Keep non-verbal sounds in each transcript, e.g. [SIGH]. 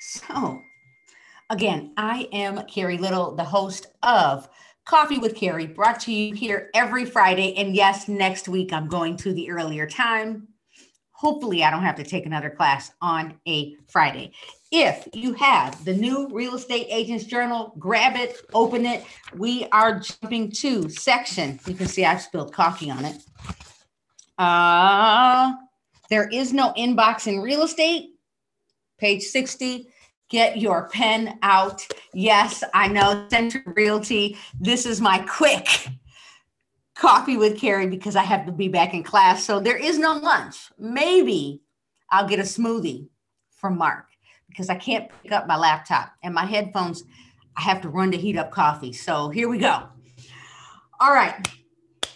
So, again, I am Carrie Little, the host of Coffee with Carrie, brought to you here every Friday. And yes, next week I'm going to the earlier time. Hopefully, I don't have to take another class on a Friday. If you have the new Real Estate Agents Journal, grab it, open it. We are jumping to section. You can see I've spilled coffee on it. Uh, there is no inbox in real estate. Page 60 get your pen out. Yes, I know Century Realty. This is my quick coffee with Carrie because I have to be back in class. So there is no lunch. Maybe I'll get a smoothie from Mark because I can't pick up my laptop and my headphones. I have to run to heat up coffee. So here we go. All right.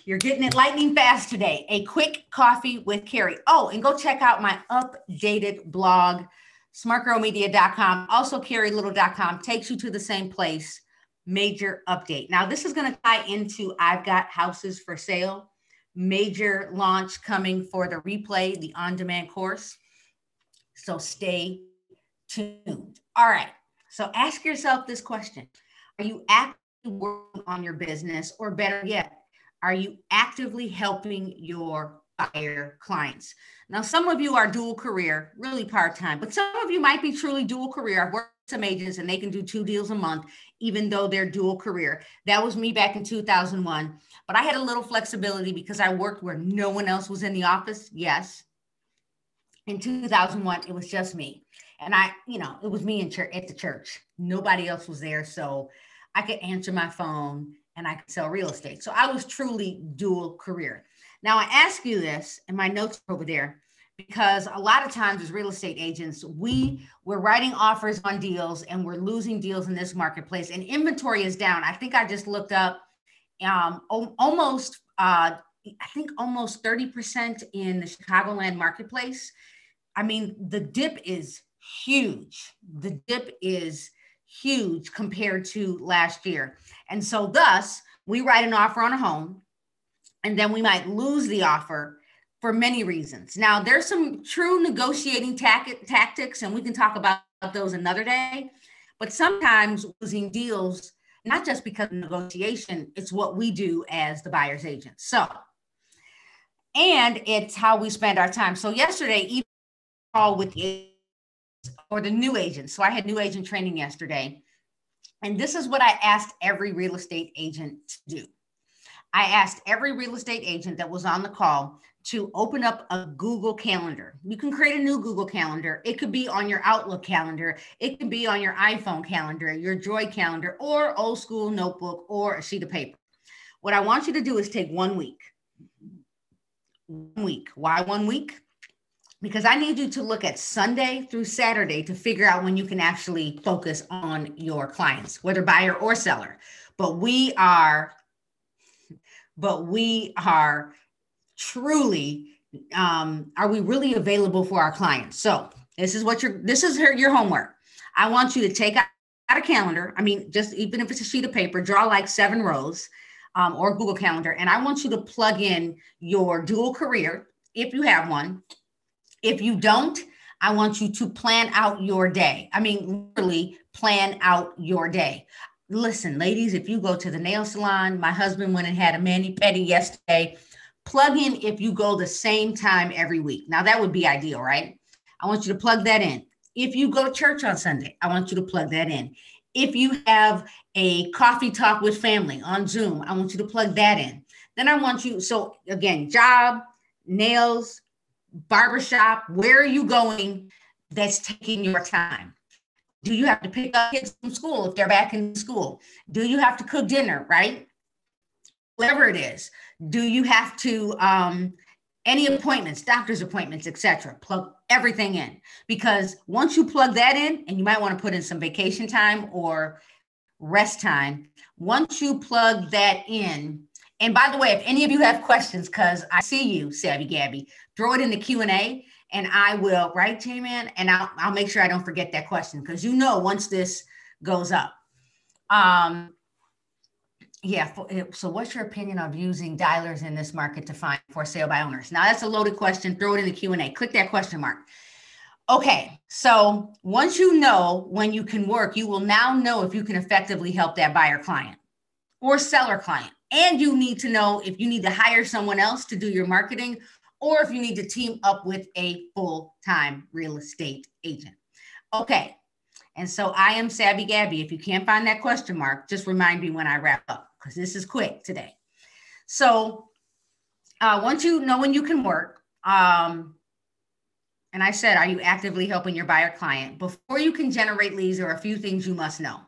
You're getting it lightning fast today. A quick coffee with Carrie. Oh, and go check out my updated blog smartgirlmedia.com, also carrielittle.com takes you to the same place. Major update. Now, this is going to tie into I've Got Houses for Sale, major launch coming for the replay, the on demand course. So stay tuned. All right. So ask yourself this question Are you actively working on your business, or better yet, are you actively helping your buyer clients. Now, some of you are dual career, really part time, but some of you might be truly dual career. I've worked some agents and they can do two deals a month, even though they're dual career. That was me back in 2001. But I had a little flexibility because I worked where no one else was in the office. Yes. In 2001, it was just me. And I, you know, it was me in church at the church. Nobody else was there. So I could answer my phone and I could sell real estate. So I was truly dual career. Now, I ask you this, and my notes are over there, because a lot of times as real estate agents, we we're writing offers on deals and we're losing deals in this marketplace, and inventory is down. I think I just looked up um, almost, uh, I think almost 30% in the Chicagoland marketplace. I mean, the dip is huge. The dip is huge compared to last year. And so, thus, we write an offer on a home and then we might lose the offer for many reasons. Now, there's some true negotiating tactics, and we can talk about those another day. But sometimes losing deals, not just because of negotiation, it's what we do as the buyer's agent. So, and it's how we spend our time. So, yesterday, even call with the or the new agents. So, I had new agent training yesterday. And this is what I asked every real estate agent to do. I asked every real estate agent that was on the call to open up a Google Calendar. You can create a new Google Calendar. It could be on your Outlook calendar, it could be on your iPhone calendar, your Joy calendar, or old school notebook or a sheet of paper. What I want you to do is take one week. One week. Why one week? Because I need you to look at Sunday through Saturday to figure out when you can actually focus on your clients, whether buyer or seller. But we are but we are truly um, are we really available for our clients? So this is what your this is her, your homework. I want you to take out a calendar. I mean just even if it's a sheet of paper draw like seven rows um, or google calendar. And i want you to plug in your dual career if you have one. If you don't i want you to plan out your day. I mean literally plan out your day listen, ladies, if you go to the nail salon, my husband went and had a mani pedi yesterday. Plug in if you go the same time every week. Now that would be ideal, right? I want you to plug that in. If you go to church on Sunday, I want you to plug that in. If you have a coffee talk with family on Zoom, I want you to plug that in. Then I want you, so again, job, nails, barbershop, where are you going that's taking your time? Do you have to pick up kids from school if they're back in school? Do you have to cook dinner, right? Whatever it is. Do you have to um, any appointments, doctor's appointments, etc. Plug everything in because once you plug that in, and you might want to put in some vacation time or rest time. Once you plug that in, and by the way, if any of you have questions, because I see you, Savvy Gabby, throw it in the Q and A, and I will, right, J-Man? And I'll, I'll make sure I don't forget that question because you know once this goes up. Um, yeah, so what's your opinion of using dialers in this market to find for sale by owners? Now that's a loaded question. Throw it in the Q&A. Click that question mark. Okay, so once you know when you can work, you will now know if you can effectively help that buyer client or seller client. And you need to know if you need to hire someone else to do your marketing or if you need to team up with a full time real estate agent. Okay, and so I am Savvy Gabby. If you can't find that question mark, just remind me when I wrap up because this is quick today. So uh, once you know when you can work, um, and I said, are you actively helping your buyer client? Before you can generate leads, there are a few things you must know.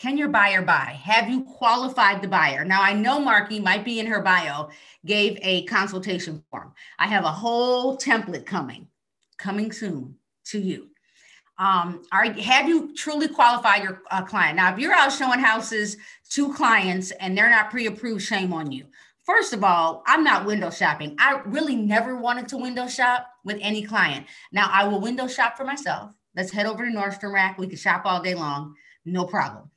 Can your buyer buy? Have you qualified the buyer? Now, I know Marky might be in her bio, gave a consultation form. I have a whole template coming, coming soon to you. Um, are have you truly qualified your uh, client? Now, if you're out showing houses to clients and they're not pre-approved, shame on you. First of all, I'm not window shopping. I really never wanted to window shop with any client. Now, I will window shop for myself. Let's head over to Nordstrom Rack. We can shop all day long, no problem.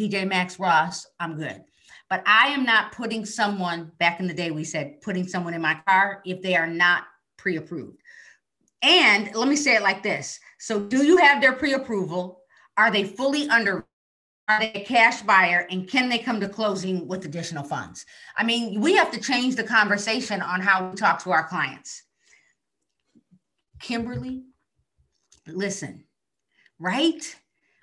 TJ Maxx Ross, I'm good. But I am not putting someone, back in the day, we said putting someone in my car if they are not pre approved. And let me say it like this So, do you have their pre approval? Are they fully under? Are they a cash buyer? And can they come to closing with additional funds? I mean, we have to change the conversation on how we talk to our clients. Kimberly, listen, right?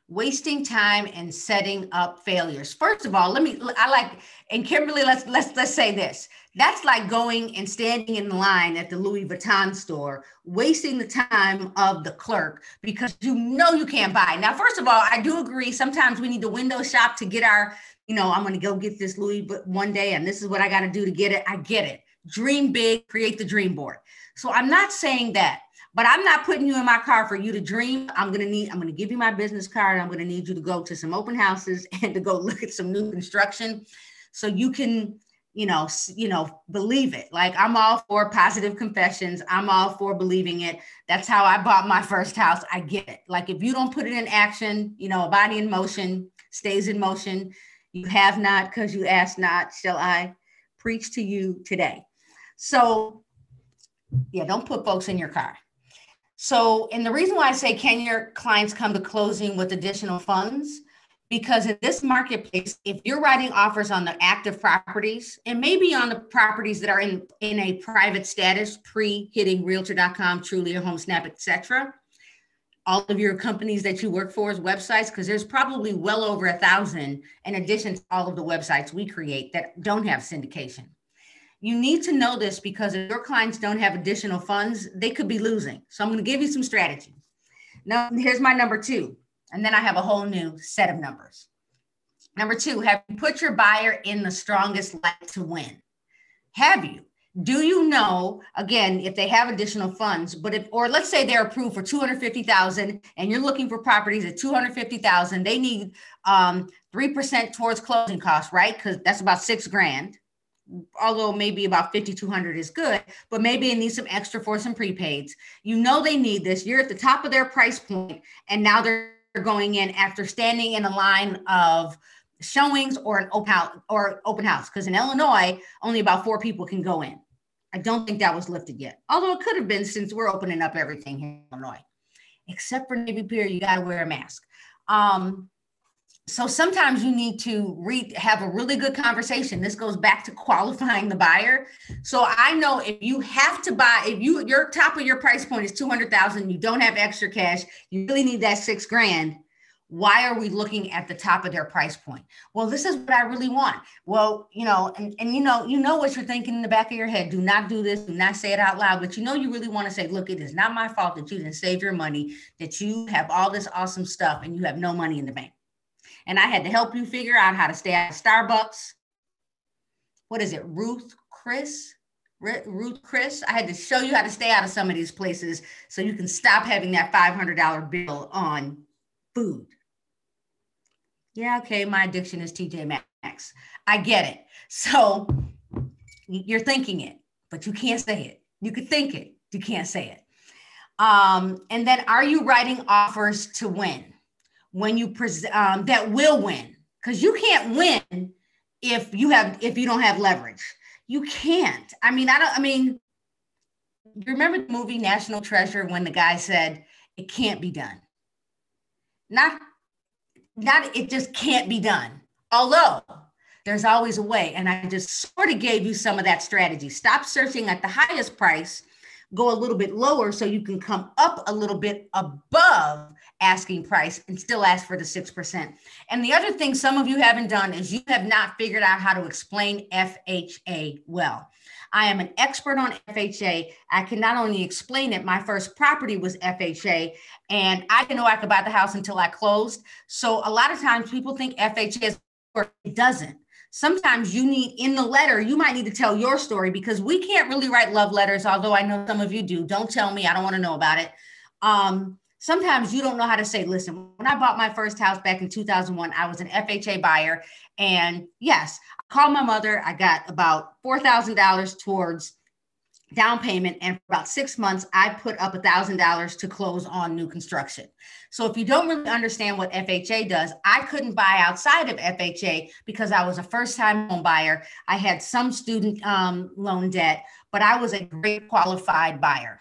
Wasting time and setting up failures. First of all, let me I like and Kimberly let's let's let's say this. That's like going and standing in line at the Louis Vuitton store, wasting the time of the clerk because you know you can't buy. Now, first of all, I do agree sometimes we need to window shop to get our, you know, I'm going to go get this Louis but one day and this is what I got to do to get it. I get it. Dream big, create the dream board. So I'm not saying that but I'm not putting you in my car for you to dream. I'm gonna need, I'm gonna give you my business card. I'm gonna need you to go to some open houses [LAUGHS] and to go look at some new construction so you can, you know, you know, believe it. Like I'm all for positive confessions. I'm all for believing it. That's how I bought my first house. I get it. Like if you don't put it in action, you know, a body in motion stays in motion. You have not because you ask not. Shall I preach to you today? So yeah, don't put folks in your car. So, and the reason why I say can your clients come to closing with additional funds? Because in this marketplace, if you're writing offers on the active properties and maybe on the properties that are in, in a private status, pre-hitting realtor.com, Trulia, HomeSnap, etc., all of your companies that you work for as websites, because there's probably well over a thousand in addition to all of the websites we create that don't have syndication. You need to know this because if your clients don't have additional funds, they could be losing. So I'm going to give you some strategy. Now, here's my number two. And then I have a whole new set of numbers. Number two, have you put your buyer in the strongest light to win? Have you? Do you know again if they have additional funds? But if, or let's say they're approved for two hundred fifty thousand, and you're looking for properties at two hundred fifty thousand, they need um, three percent towards closing costs, right? Because that's about six grand although maybe about 5200 is good but maybe it needs some extra for some prepaids. You know they need this. You're at the top of their price point and now they're going in after standing in a line of showings or an open house or open house because in illinois only about four people can go in. I don't think that was lifted yet although it could have been since we're opening up everything here in illinois. Except for navy pier you got to wear a mask. Um, so sometimes you need to read have a really good conversation. This goes back to qualifying the buyer. So i know if you have to buy if you your top of your price point is 200000 you don't have extra cash you really need that six grand why are we looking at the top of their price point? Well this is what i really want. Well you know and, and you know you know what you're thinking in the back of your head. Do not do this. Do not say it out loud. But you know you really want to say look it is not my fault that you didn't save your money that you have all this awesome stuff and you have no money in the bank and I had to help you figure out how to stay at Starbucks. What is it, Ruth Chris? Ruth Chris, I had to show you how to stay out of some of these places so you can stop having that $500 bill on food. Yeah, okay, my addiction is TJ Maxx. I get it. So you're thinking it, but you can't say it. You could think it, you can't say it. Um, and then are you writing offers to win? When you present um, that will win because you can't win if you have if you don't have leverage you can't i mean i don't i mean you remember the movie National Treasure when the guy said it can't be done? Not, not it just can't be done. Although there's always a way. And I just sort of gave you some of that strategy. Stop searching at the highest price, go a little bit lower so you can come up a little bit above asking price and still ask for the 6%. And the other thing some of you haven't done is you have not figured out how to explain FHA well. I am an expert on FHA. I can not only explain it, my first property was FHA, and I didn't know I could buy the house until I closed. So a lot of times people think FHA is, it doesn't sometimes you need in the letter, you might need to tell your story because we can't really write love letters, although I know some of you do. Don't tell me, I don't want to know about it. Um, sometimes you don't know how to say, listen, when I bought my first house back in 2001, I was an FHA buyer. And yes, I called my mother. I got about $4,000 towards down payment and for about six months i put up a thousand dollars to close on new construction so if you don't really understand what fha does i couldn't buy outside of fha because i was a first time home buyer i had some student um, loan debt but i was a great qualified buyer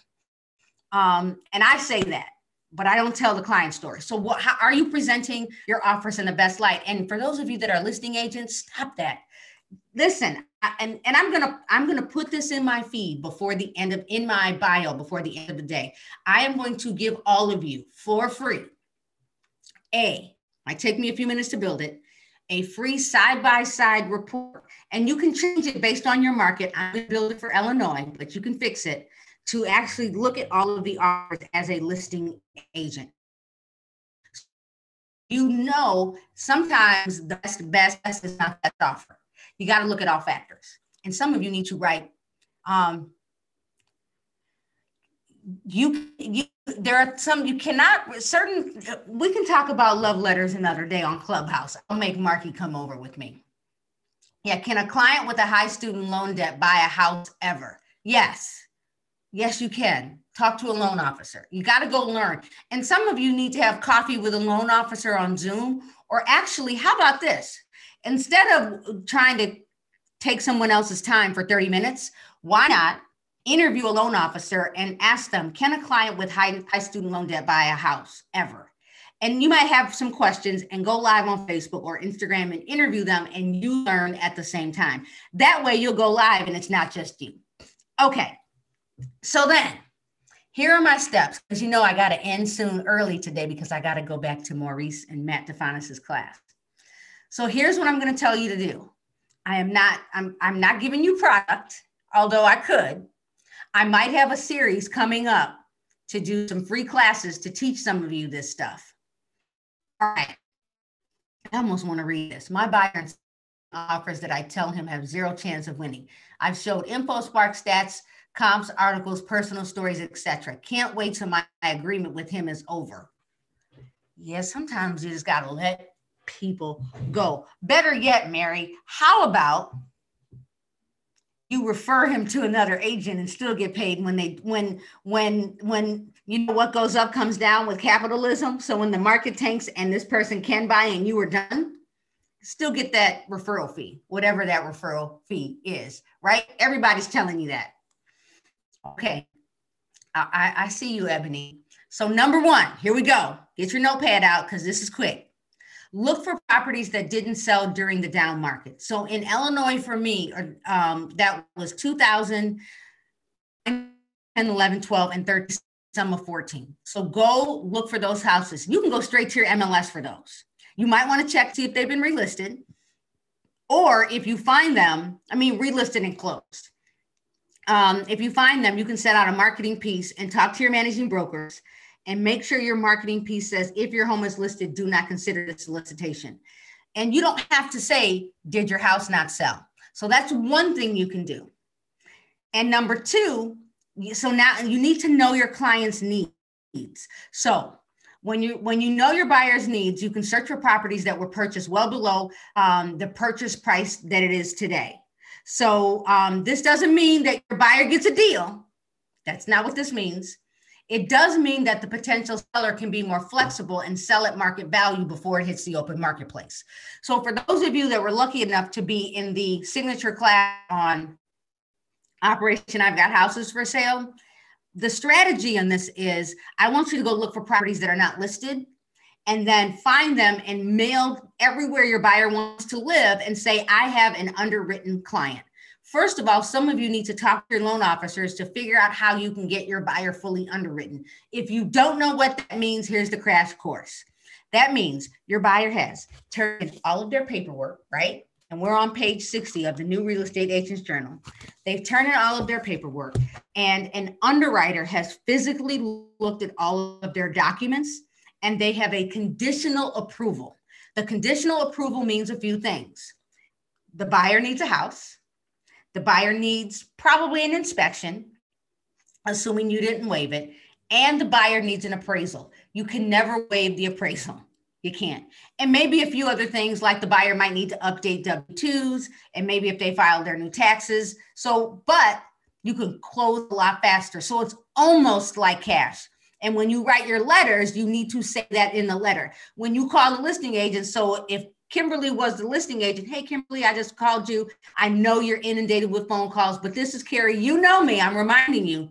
um, and i say that but I don't tell the client story. So, what? How are you presenting your offers in the best light? And for those of you that are listing agents, stop that listen and, and i'm gonna i'm gonna put this in my feed before the end of in my bio before the end of the day. I am going to give all of you for free a might take me a few minutes to build it a free side-by-side report. And you can change it based on your market. I'm going to build it for illinois but you can fix it to actually look at all of the offers as a listing agent. You know sometimes the best best is not best offer you got to look at all factors. And some of you need to write. Um, you, you there are some you cannot certain we can talk about love letters another day on clubhouse. I'll make marky come over with me. Yeah can a client with a high student loan debt buy a house ever? Yes. Yes you can. Talk to a loan officer. You got to go learn. And some of you need to have coffee with a loan officer on zoom or actually how about this instead of trying to take someone else's time for 30 minutes, why not interview a loan officer and ask them, can a client with high, high student loan debt buy a house ever? And you might have some questions and go live on Facebook or Instagram and interview them and you learn at the same time. That way you'll go live and it's not just you. Okay. So then here are my steps because you know I got to end soon early today because I got to go back to Maurice and Matt DeFanis's class. So here's what I'm going to tell you to do. I am not, I'm, I'm not giving you product, although I could. I might have a series coming up to do some free classes to teach some of you this stuff. All right. I almost want to read this. My buyer offers that I tell him have zero chance of winning. I've showed info spark stats, comps, articles, personal stories, etc. Can't wait till my agreement with him is over. Yeah, sometimes you just gotta let people go. Better yet, Mary, how about you refer him to another agent and still get paid when they when when when you know what goes up comes down with capitalism. So when the market tanks and this person can buy and you are done, still get that referral fee, whatever that referral fee is, right? Everybody's telling you that. Okay. I, I see you, Ebony. So number one, here we go. Get your notepad out because this is quick look for properties that didn't sell during the down market. So in Illinois, for me, um, that was 2000, 11, 12, and 13, some of 14. So go look for those houses. You can go straight to your MLS for those. You might want to check, to see if they've been relisted. Or if you find them, I mean, relisted and closed. Um, if you find them, you can set out a marketing piece and talk to your managing brokers and make sure your marketing piece says if your home is listed, do not consider the solicitation. And you don't have to say, did your house not sell? So that's one thing you can do. And number two, so now you need to know your client's needs. So when you when you know your buyer's needs, you can search for properties that were purchased well below um, the purchase price that it is today. So um, this doesn't mean that your buyer gets a deal. That's not what this means. It does mean that the potential seller can be more flexible and sell at market value before it hits the open marketplace. So, for those of you that were lucky enough to be in the signature class on Operation I've Got Houses for Sale, the strategy on this is I want you to go look for properties that are not listed and then find them and mail everywhere your buyer wants to live and say, I have an underwritten client. First of all, some of you need to talk to your loan officers to figure out how you can get your buyer fully underwritten. If you don't know what that means, here's the crash course. That means your buyer has turned in all of their paperwork, right? And we're on page 60 of the new real estate agents journal. They've turned in all of their paperwork, and an underwriter has physically looked at all of their documents and they have a conditional approval. The conditional approval means a few things. The buyer needs a house, the buyer needs probably an inspection, assuming you didn't waive it, and the buyer needs an appraisal. You can never waive the appraisal. You can't. And maybe a few other things like the buyer might need to update W 2s and maybe if they file their new taxes. So, but you can close a lot faster. So it's almost like cash. And when you write your letters, you need to say that in the letter. When you call the listing agent, so if Kimberly was the listing agent. Hey, Kimberly, I just called you. I know you're inundated with phone calls, but this is Carrie. You know me. I'm reminding you.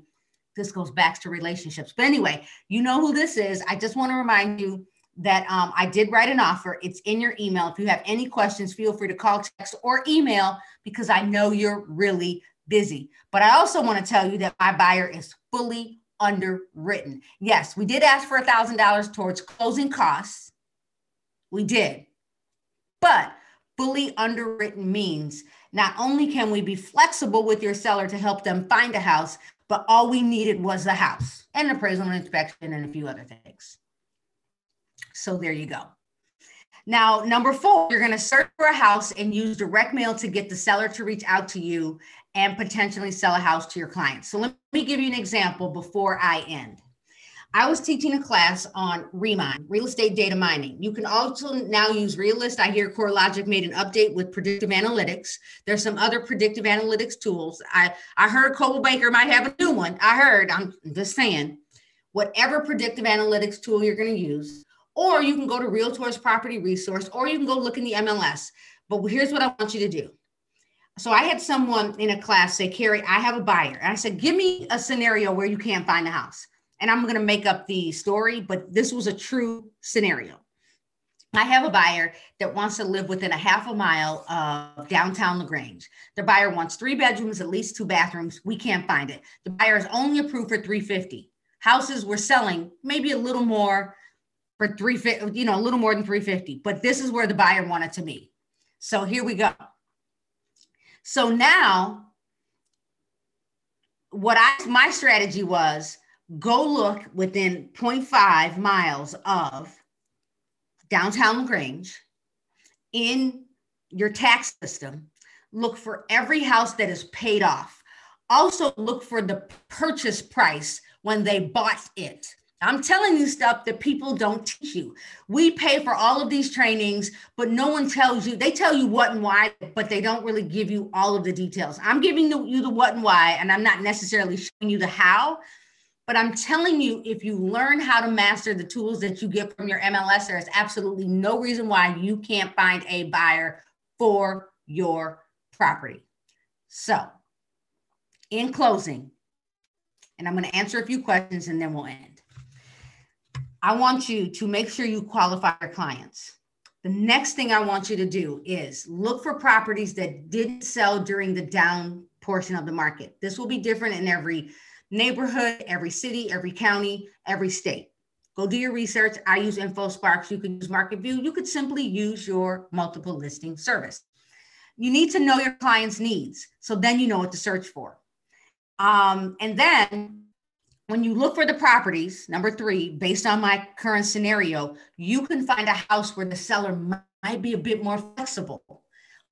This goes back to relationships. But anyway, you know who this is. I just want to remind you that um, I did write an offer. It's in your email. If you have any questions, feel free to call, text, or email because I know you're really busy. But I also want to tell you that my buyer is fully underwritten. Yes, we did ask for a $1,000 towards closing costs. We did. But fully underwritten means not only can we be flexible with your seller to help them find a house, but all we needed was the house and appraisal and inspection and a few other things. So there you go. Now, number four, you're going to search for a house and use direct mail to get the seller to reach out to you and potentially sell a house to your client. So let me give you an example before I end. I was teaching a class on Remine, real estate data mining. You can also now use Realist. I hear CoreLogic made an update with predictive analytics. There's some other predictive analytics tools. I, I heard Coldwell Banker might have a new one. I heard, I'm just saying, whatever predictive analytics tool you're going to use, or you can go to Realtors Property Resource, or you can go look in the MLS. But here's what I want you to do. So I had someone in a class say, Carrie, I have a buyer. And I said, give me a scenario where you can't find a house and I'm going to make up the story, but this was a true scenario. I have a buyer that wants to live within a half a mile of downtown LaGrange. The buyer wants three bedrooms, at least two bathrooms. We can't find it. The buyer is only approved for 350. Houses were selling maybe a little more for 350, you know, a little more than 350, but this is where the buyer wanted to be. So here we go. So now what I my strategy was go look within 0.5 miles of downtown LaGrange in your tax system. Look for every house that is paid off. Also, look for the purchase price when they bought it. I'm telling you stuff that people don't teach you. We pay for all of these trainings, but no one tells you. They tell you what and why, but they don't really give you all of the details. I'm giving you the what and why, and I'm not necessarily showing you the how but I'm telling you, if you learn how to master the tools that you get from your MLS, there is absolutely no reason why you can't find a buyer for your property. So, in closing, and I'm going to answer a few questions and then we'll end. I want you to make sure you qualify your clients. The next thing I want you to do is look for properties that didn't sell during the down portion of the market. This will be different in every neighborhood, every city, every county, every state. Go do your research. I use InfoSparks. You could use Market View. You could simply use your multiple listing service. You need to know your client's needs. So then you know what to search for. Um, and then when you look for the properties, number three, based on my current scenario, you can find a house where the seller might be a bit more flexible.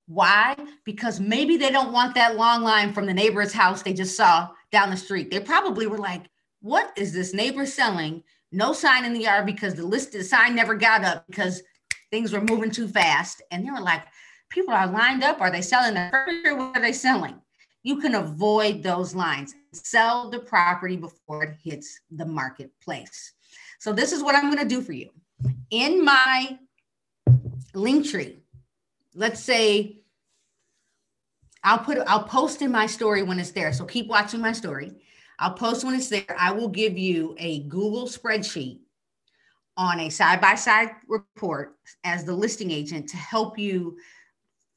Why? Because maybe they don't want that long line from the neighbor's house they just saw down the street. They probably were like, what is this neighbor selling? No sign in the yard because the list the sign never got up because things were moving too fast. And they were like, people are lined up. Are they selling their furniture? What are they selling? You can avoid those lines. Sell the property before it hits the marketplace. So this is what I'm going to do for you. In my Linktree, let's say I'll put I'll post in my story when it's there. So keep watching my story. I'll post when it's there. I will give you a Google spreadsheet on a side by side report as the listing agent to help you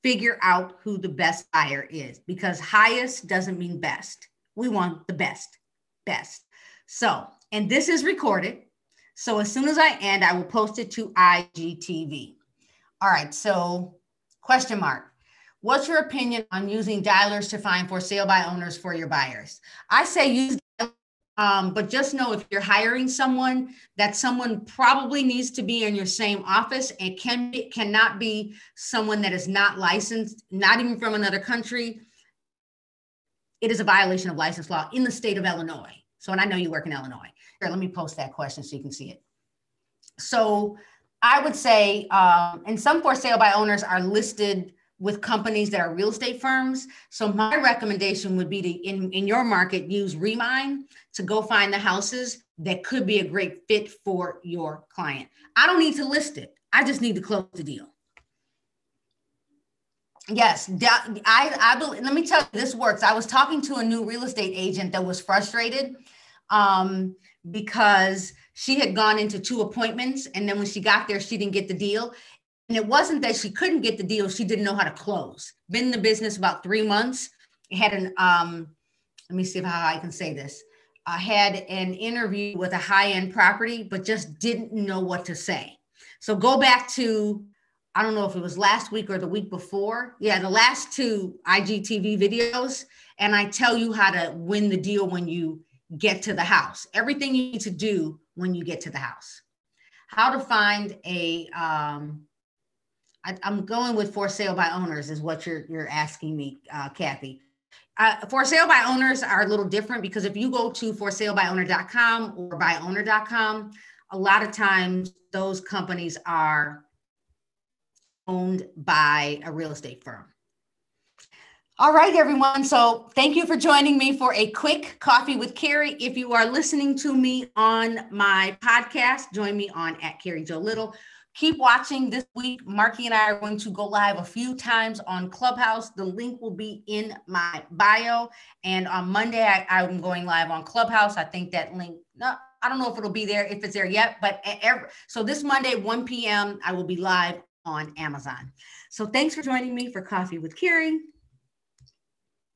figure out who the best buyer is because highest doesn't mean best. We want the best, best. So, and this is recorded. So as soon as I end, I will post it to IGTV. All right. So, question mark. What's your opinion on using dialers to find for sale by owners for your buyers? I say use um, but just know if you're hiring someone, that someone probably needs to be in your same office and can be, cannot be someone that is not licensed, not even from another country. It is a violation of license law in the state of Illinois. So, and I know you work in Illinois. Here, let me post that question so you can see it. So, I would say, um, and some for sale by owners are listed with companies that are real estate firms. So my recommendation would be to in, in your market use Remine to go find the houses that could be a great fit for your client. I don't need to list it. I just need to close the deal. Yes, I, I believe, let me tell you, this works. I was talking to a new real estate agent that was frustrated um, because she had gone into two appointments and then when she got there, she didn't get the deal. And it wasn't that she couldn't get the deal, she didn't know how to close. Been in the business about three months. Had an um, let me see how I can say this. I had an interview with a high-end property, but just didn't know what to say. So go back to, I don't know if it was last week or the week before. Yeah, the last two IGTV videos. And I tell you how to win the deal when you get to the house. Everything you need to do when you get to the house. How to find a um, I, am going with for sale by owners is what you're you're asking me, uh, Kathy. Uh, for sale by owners are a little different because if you go to for sale by owner.com or by owner.com, a lot of times those companies are owned by a real estate firm. All right, everyone. So thank you for joining me for a quick coffee with Carrie. If you are listening to me on my podcast, join me on at Carrie Joe Little Keep watching this week. Marky and I are going to go live a few times on Clubhouse. The link will be in my bio. And on Monday, I, am going live on Clubhouse. I think that link, no, I don't know if it'll be there, if it's there yet, but every, so this Monday, 1 p.m., I will be live on Amazon. So thanks for joining me for Coffee with Carrie.